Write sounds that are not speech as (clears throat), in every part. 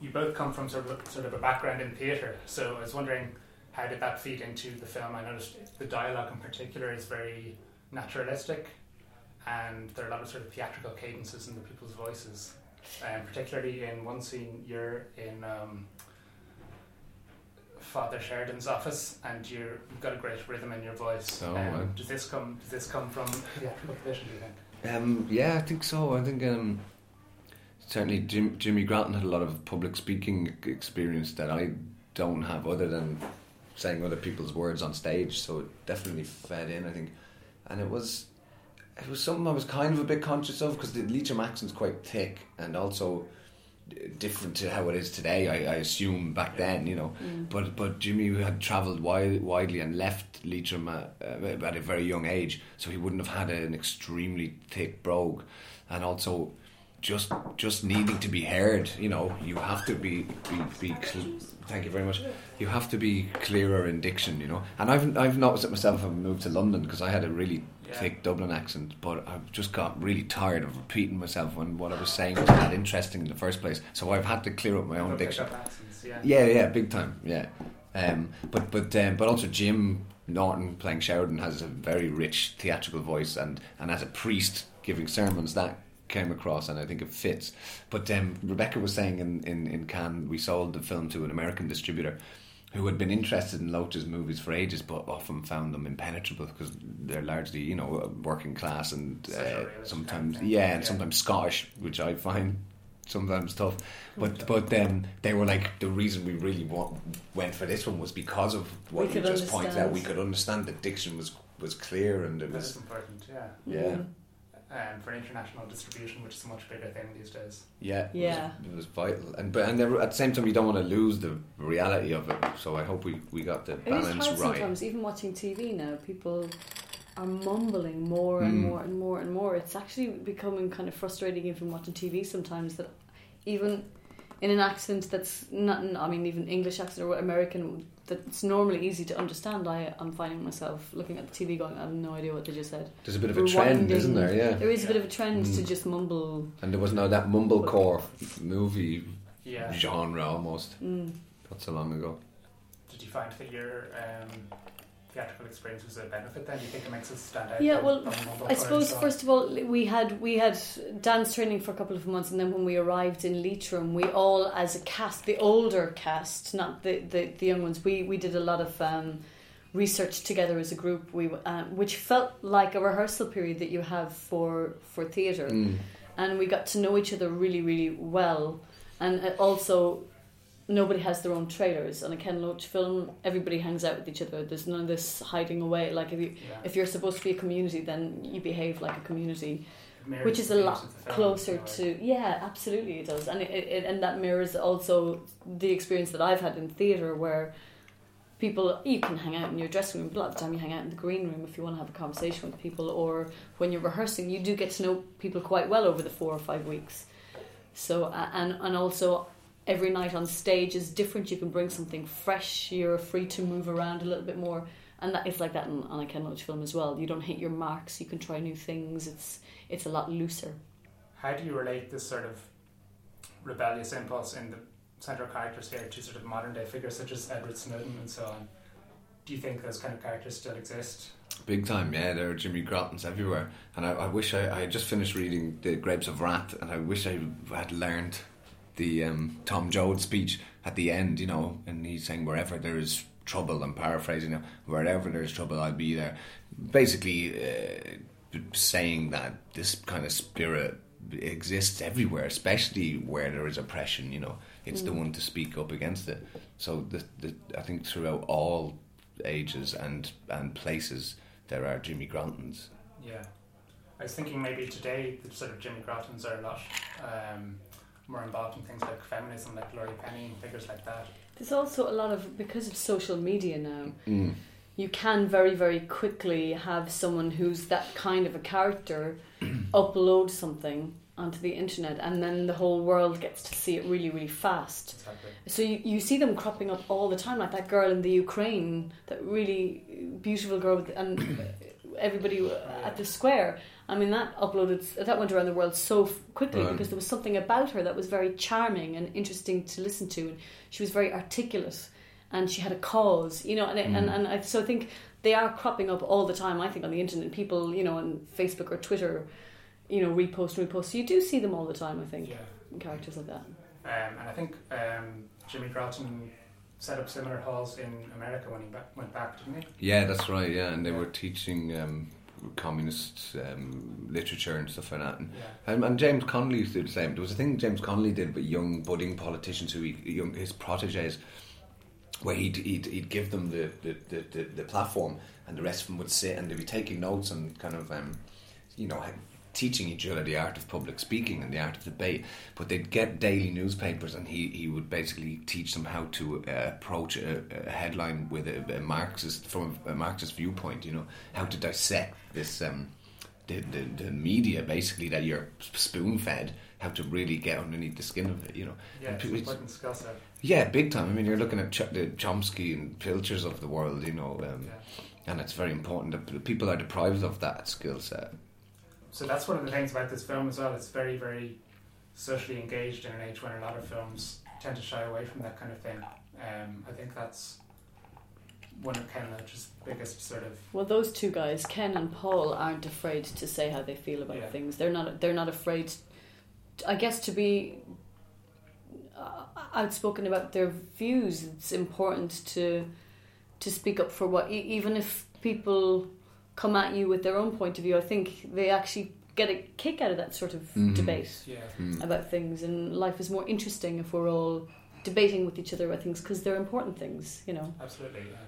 you both come from sort of sort of a background in theatre, so I was wondering how did that feed into the film? I noticed the dialogue in particular is very naturalistic, and there are a lot of sort of theatrical cadences in the people's voices. And um, particularly in one scene, you're in um, Father Sheridan's office, and you have got a great rhythm in your voice. Oh, um, does this come? Does this come from theatrical tradition? Do you think? Um, yeah, I think so. I think um, certainly Jim, Jimmy Gralton had a lot of public speaking experience that I don't have, other than saying other people's words on stage. So it definitely fed in. I think, and it was it was something I was kind of a bit conscious of because the Leitrim accent's quite thick and also different to how it is today. I, I assume back then, you know. Mm. But but Jimmy had travelled wide, widely and left Leitrim at, uh, at a very young age, so he wouldn't have had an extremely thick brogue, and also just just needing to be heard. You know, you have to be be, be cl- thank you very much. You have to be clearer in diction. You know, and I've I've noticed it myself. I've moved to London because I had a really yeah. thick Dublin accent, but I've just got really tired of repeating myself when what I was saying was not interesting in the first place. So I've had to clear up my own diction. Accents, yeah. yeah, yeah, big time. Yeah, um, but but um, but also Jim Norton playing Sheridan has a very rich theatrical voice, and and as a priest giving sermons, that came across, and I think it fits. But um, Rebecca was saying in, in, in Cannes, we sold the film to an American distributor who had been interested in Loach's movies for ages, but often found them impenetrable because they're largely, you know, working class and uh, sometimes, yeah, and sometimes Scottish, which I find sometimes tough. But but then they were like the reason we really want, went for this one was because of what you just understand. pointed out. We could understand the diction was was clear and it was important. Yeah. Yeah. Mm-hmm um, for international distribution, which is a much bigger thing these days. Yeah, yeah, it was, it was vital, and but and at the same time, you don't want to lose the reality of it. So I hope we, we got the balance it is hard right. Sometimes, even watching TV now, people are mumbling more and mm. more and more and more. It's actually becoming kind of frustrating even watching TV sometimes. That even in an accent that's not, I mean, even English accent or American that's normally easy to understand, I am finding myself looking at the TV going, I have no idea what they just said. There's a bit of a trend, isn't there? Yeah. There is a bit of a trend mm. to just mumble. And there was now that mumblecore movie yeah. genre almost. Mm. Not so long ago. Did you find that your um, theatrical experience was a benefit then? Do you think it makes us stand out? Yeah, well, I suppose first of all we had we had dance training for a couple of months, and then when we arrived in Leitrim, we all as a cast, the older cast, not the the, the young ones, we we did a lot of. Um, research together as a group we uh, which felt like a rehearsal period that you have for for theater mm. and we got to know each other really really well and uh, also nobody has their own trailers on a Ken Loach film. Everybody hangs out with each other. There's none of this hiding away. Like if you yeah. if you're supposed to be a community, then you behave like a community, which is a lot closer to yeah, absolutely it does, and it, it, and that mirrors also the experience that I've had in theatre where. People, you can hang out in your dressing room, but a lot of the time you hang out in the green room if you want to have a conversation with people, or when you're rehearsing, you do get to know people quite well over the four or five weeks. So, and and also every night on stage is different. You can bring something fresh. You're free to move around a little bit more, and that it's like that in, on a Ken Loach film as well. You don't hit your marks. You can try new things. It's it's a lot looser. How do you relate this sort of rebellious impulse in the central characters here to sort of modern day figures such as Edward Snowden and so on? Do you think those kind of characters still exist? Big time, yeah. There are Jimmy Graltons everywhere, and I, I wish I, I had just finished reading the Grapes of Wrath, and I wish I had learned the um, Tom Joad speech at the end, you know, and he's saying wherever there is trouble, I'm paraphrasing now, wherever there's trouble, I'll be there. Basically, uh, saying that this kind of spirit exists everywhere, especially where there is oppression. You know, it's mm. the one to speak up against it. So, the, the, I think throughout all ages and and places, there are Jimmy Graltons. Yeah, I was thinking maybe today the sort of Jimmy Graltons are a lot. Um, more involved in things like feminism, like Laurie Penny and figures like that. There's also a lot of because of social media now. Mm. You can very, very quickly have someone who's that kind of a character (clears throat) upload something onto the internet, and then the whole world gets to see it really, really fast. Exactly. So you, you see them cropping up all the time, like that girl in the Ukraine, that really beautiful girl, with, and (clears throat) everybody at the square I mean, that uploaded, that went around the world so quickly Right. because there was something about her that was very charming and interesting to listen to, and she was very articulate, and she had a cause, you know, and it, and, Mm. and I, so I think they are cropping up all the time. I think on the internet, people, you know, on Facebook or Twitter, you know, repost and repost. So you do see them all the time. I think Yeah. characters like that. Um, and I think um, Jimmy Gralton set up similar halls in America when he ba- went back, didn't he? Yeah, that's right. Yeah, and they were teaching um, communist um, literature and stuff like that. And, Yeah. and, and James Connolly used to do the same. There was a thing James Connolly did with young budding politicians who he, young his proteges, where he'd, he'd, he'd give them the, the, the, the, the platform, and the rest of them would sit and they'd be taking notes and kind of, um, you know, teaching each other the art of public speaking and the art of debate. But they'd get daily newspapers, and he, he would basically teach them how to uh, approach a, a headline with a, a Marxist from a Marxist viewpoint. You know, how to dissect this. Um, the, the, the media basically that you're spoon fed how to really get underneath the skin of it you know Yeah, And it's people- an important skill yeah big time I mean you're looking at Ch- the Chomsky and Pilgers of the world you know um, Yeah. and it's very important that people are deprived of that skill set So that's one of the things about this film as well. It's very, very socially engaged in an age when a lot of films tend to shy away from that kind of thing. Um, I think that's one of Ken Loach's biggest sort of Well, those two guys, Ken and Paul, aren't afraid to say how they feel about Yeah. things. They're not. They're not afraid. I guess to be uh, outspoken about their views. It's important to to speak up for what, even if people come at you with their own point of view. I think they actually get a kick out of that sort of Mhm. debate yeah. Mm. about things, and life is more interesting if we're all debating with each other about things because they're important things, you know. Absolutely. Yeah.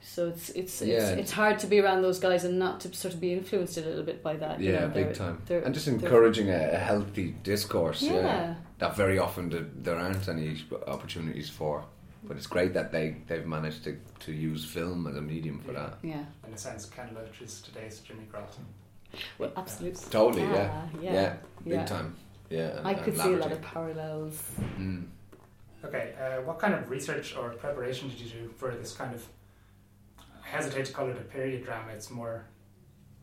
So it's it's Yeah. it's, it's hard to be around those guys and not to sort of be influenced a little bit by that. you yeah know, big time and just encouraging a, a healthy discourse Yeah. yeah. that very often th- there aren't any opportunities for but it's great that they, they've managed to, to use film as a medium for Yeah. that yeah. In a sense, Ken Loach is today's Jimmy Gralton. Well, absolutely. Totally, yeah. Ah, yeah, yeah. big Yeah. time yeah and- I could see a lot of parallels. mm. Okay, uh, what kind of research or preparation did you do for this kind of? I hesitate to call it a period drama. It's more.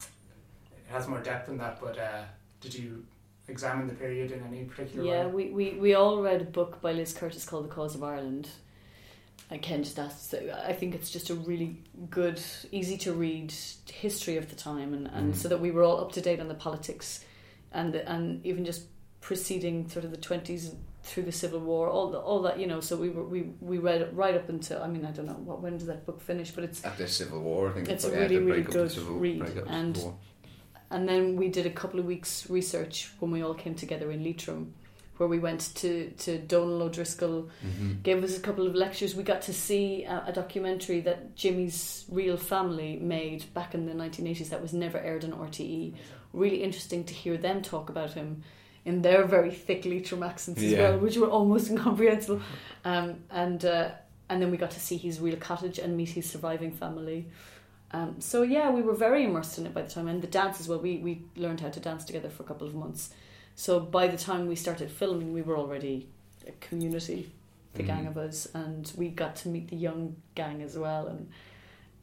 It has more depth than that, but uh, did you examine the period in any particular Yeah, way? we, we, we all read a book by Liz Curtis called The Cause of Ireland. And Ken just asked, I think it's just a really good, easy to read history of the time, and, and Mm. so that we were all up to date on the politics and the, and even just preceding sort of the 20s through the Civil War, all the, all that, you know. So we were we, we read it right up until, I mean, I don't know, what when did that book finish, but it's the Civil War I think It's a really, really good Civil- read, and- And then we did a couple of weeks research when we all came together in Leitrim, where we went to, to Donal O'Driscoll, Mhm. gave us a couple of lectures. We got to see a, a documentary that Jimmy's real family made back in the 1980s that was never aired on RTE. Really interesting to hear them talk about him in their very thick Leitrim accents as Yeah. well, which were almost (laughs) incomprehensible. Um, and uh, and then we got to see his real cottage and meet his surviving family. Um, so yeah, we were very immersed in it by the time, and the dance as well. We we learned how to dance together for a couple of months. So by the time we started filming, we were already a community, the gang Mhm. of us, and we got to meet the young gang as well, and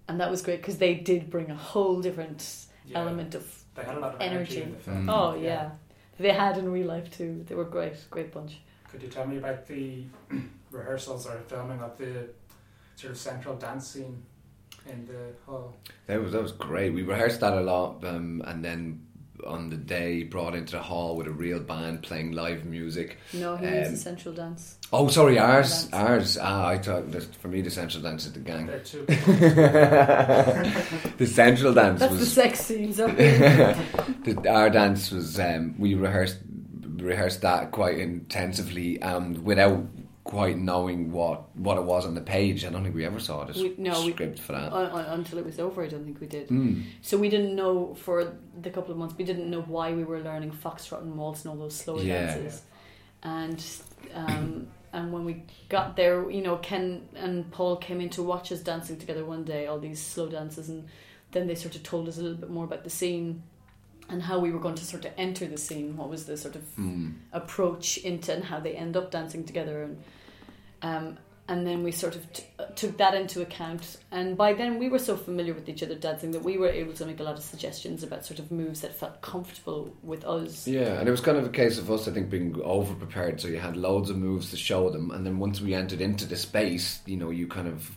and that was great because they did bring a whole different Yeah. element of They had a lot of energy, energy. in the film. Mm. oh yeah. they had in real life too. They were great, great bunch. Could you tell me about the (clears throat) rehearsals or filming of the sort of central dance scene in the hall? That was that was great. We rehearsed that a lot, um, and then on the day brought into the hall with a real band playing live music. No, he means Um, the central dance. Oh, sorry, ours, Dance. ours. Ah, I thought that for me the central dance is the gang. There are (laughs) the central dance That's the sex scenes. Of (laughs) the, our dance was. Um, we rehearsed rehearsed that quite intensively, um, without quite knowing what what it was on the page. I don't think we ever saw We- no, we- script for that. un- un- until it was over, I don't think we did. Mm. So we didn't know for the couple of months. We didn't know why we were learning foxtrot and waltz and all those slower Yeah. dances. And um, and when we got there, you know, Ken and Paul came in to watch us dancing together one day, all these slow dances, and then they sort of told us a little bit more about the scene and how we were going to sort of enter the scene. What was the sort of Mm. approach into and how they end up dancing together and um, and then we sort of t- uh, took that into account. And by then, we were so familiar with each other dancing that we were able to make a lot of suggestions about sort of moves that felt comfortable with us. Yeah, and it was kind of a case of us, I think, being over prepared. So you had loads of moves to show them, and then once we entered into the space, you know, you kind of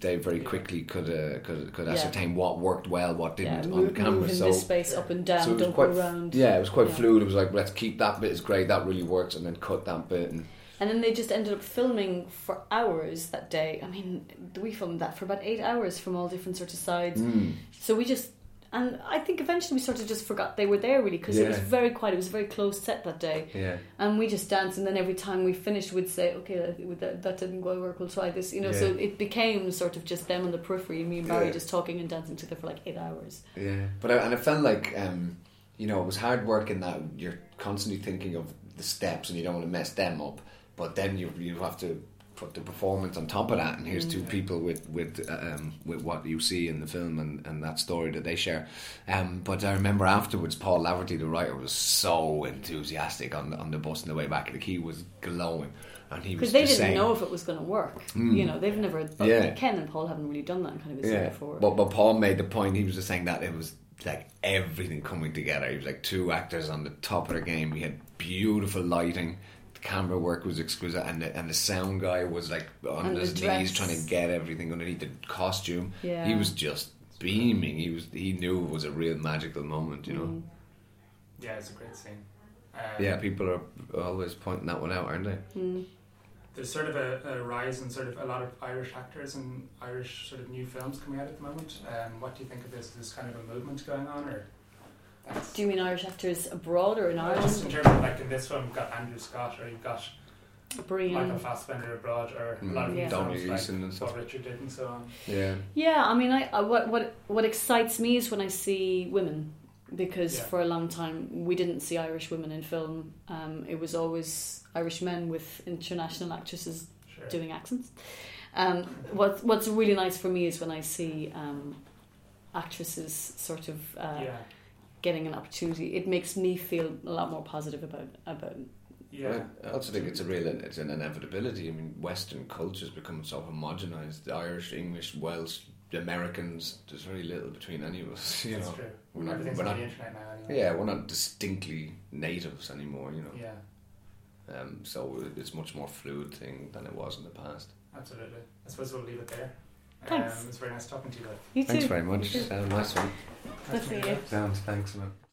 they very quickly could uh, could could Yeah. ascertain what worked well, what didn't move, on camera. move in so this space up and down, so it was don't quite go around. yeah, it was quite Yeah. fluid. It was like let's keep that bit is great, that really works, and then cut that bit. And And then they just ended up filming for hours that day. I mean, we filmed that for about eight hours from all different sorts of sides. mm, So we just, and I think eventually we sort of just forgot they were there really because it was very quiet. It was a very close set that day. yeah, And we just danced, and then every time we finished, we'd say, "Okay, that, that, that didn't go work. We'll try this." You know, so it became sort of just them on the periphery, me and Barry Yeah. just talking and dancing together for like eight hours. yeah. But I, and it felt like um, you know it was hard work in that you're constantly thinking of the steps and you don't want to mess them up. But then you you have to put the performance on top of that, and here's two people with with um, with what you see in the film and, and that story that they share. Um, but I remember afterwards, Paul Laverty, the writer, was so enthusiastic on the, on the bus on the way back. Like he was glowing, and he was Because they didn't saying, know if it was going to work. Mm. You know, they've never. But Yeah. Ken and Paul haven't really done that kind of a Yeah, before. but but Paul made the point. He was just saying that it was like everything coming together. He was like two actors on the top of their game. We had beautiful lighting. The camera work was exquisite, and the, and the sound guy was like on And his knees trying to get everything underneath the costume. Yeah. He was just beaming. He was he knew it was a real magical moment. You know. Mm. Yeah, it's a great scene. Um, Yeah, people are always pointing that one out, aren't they? Mm. There's sort of a, a rise in sort of a lot of Irish actors and Irish sort of new films coming out at the moment. Um, what do you think of this? Is this kind of a movement going on, or that's, Do you mean Irish actors abroad or in Ireland? just in Ireland? terms of like in this film, you've got Andrew Scott, or you've got Brian. Michael Brian. Fassbender abroad, or a Mm, lot of Yeah. new Domhnall films like Gleeson and stuff. what Richard did and so on. Yeah. Yeah, I mean, I, I what what what excites me is when I see women because Yeah. for a long time we didn't see Irish women in film. Um, it was always Irish men with international actresses Sure. doing accents. Um, what what's really nice for me is when I see um, actresses sort of uh, yeah, getting an opportunity. It makes me feel a lot more positive about about. yeah. I also think it's a real it's an inevitability. I mean, Western culture culture's become so homogenized. The Irish, English, Welsh, the Americans. There's very little between any of us. (laughs) You That's know, true. we're not, we're not the internet now. Anyway. yeah, we're not distinctly natives anymore. You know, Yeah, um, so it's much more fluid thing than it was in the past. absolutely. I suppose we'll leave it there. Thanks. Um, it's very nice talking to you. Though. You Thanks very much. You too. Uh, nice one. Nice to meet you. Sounds thanks man.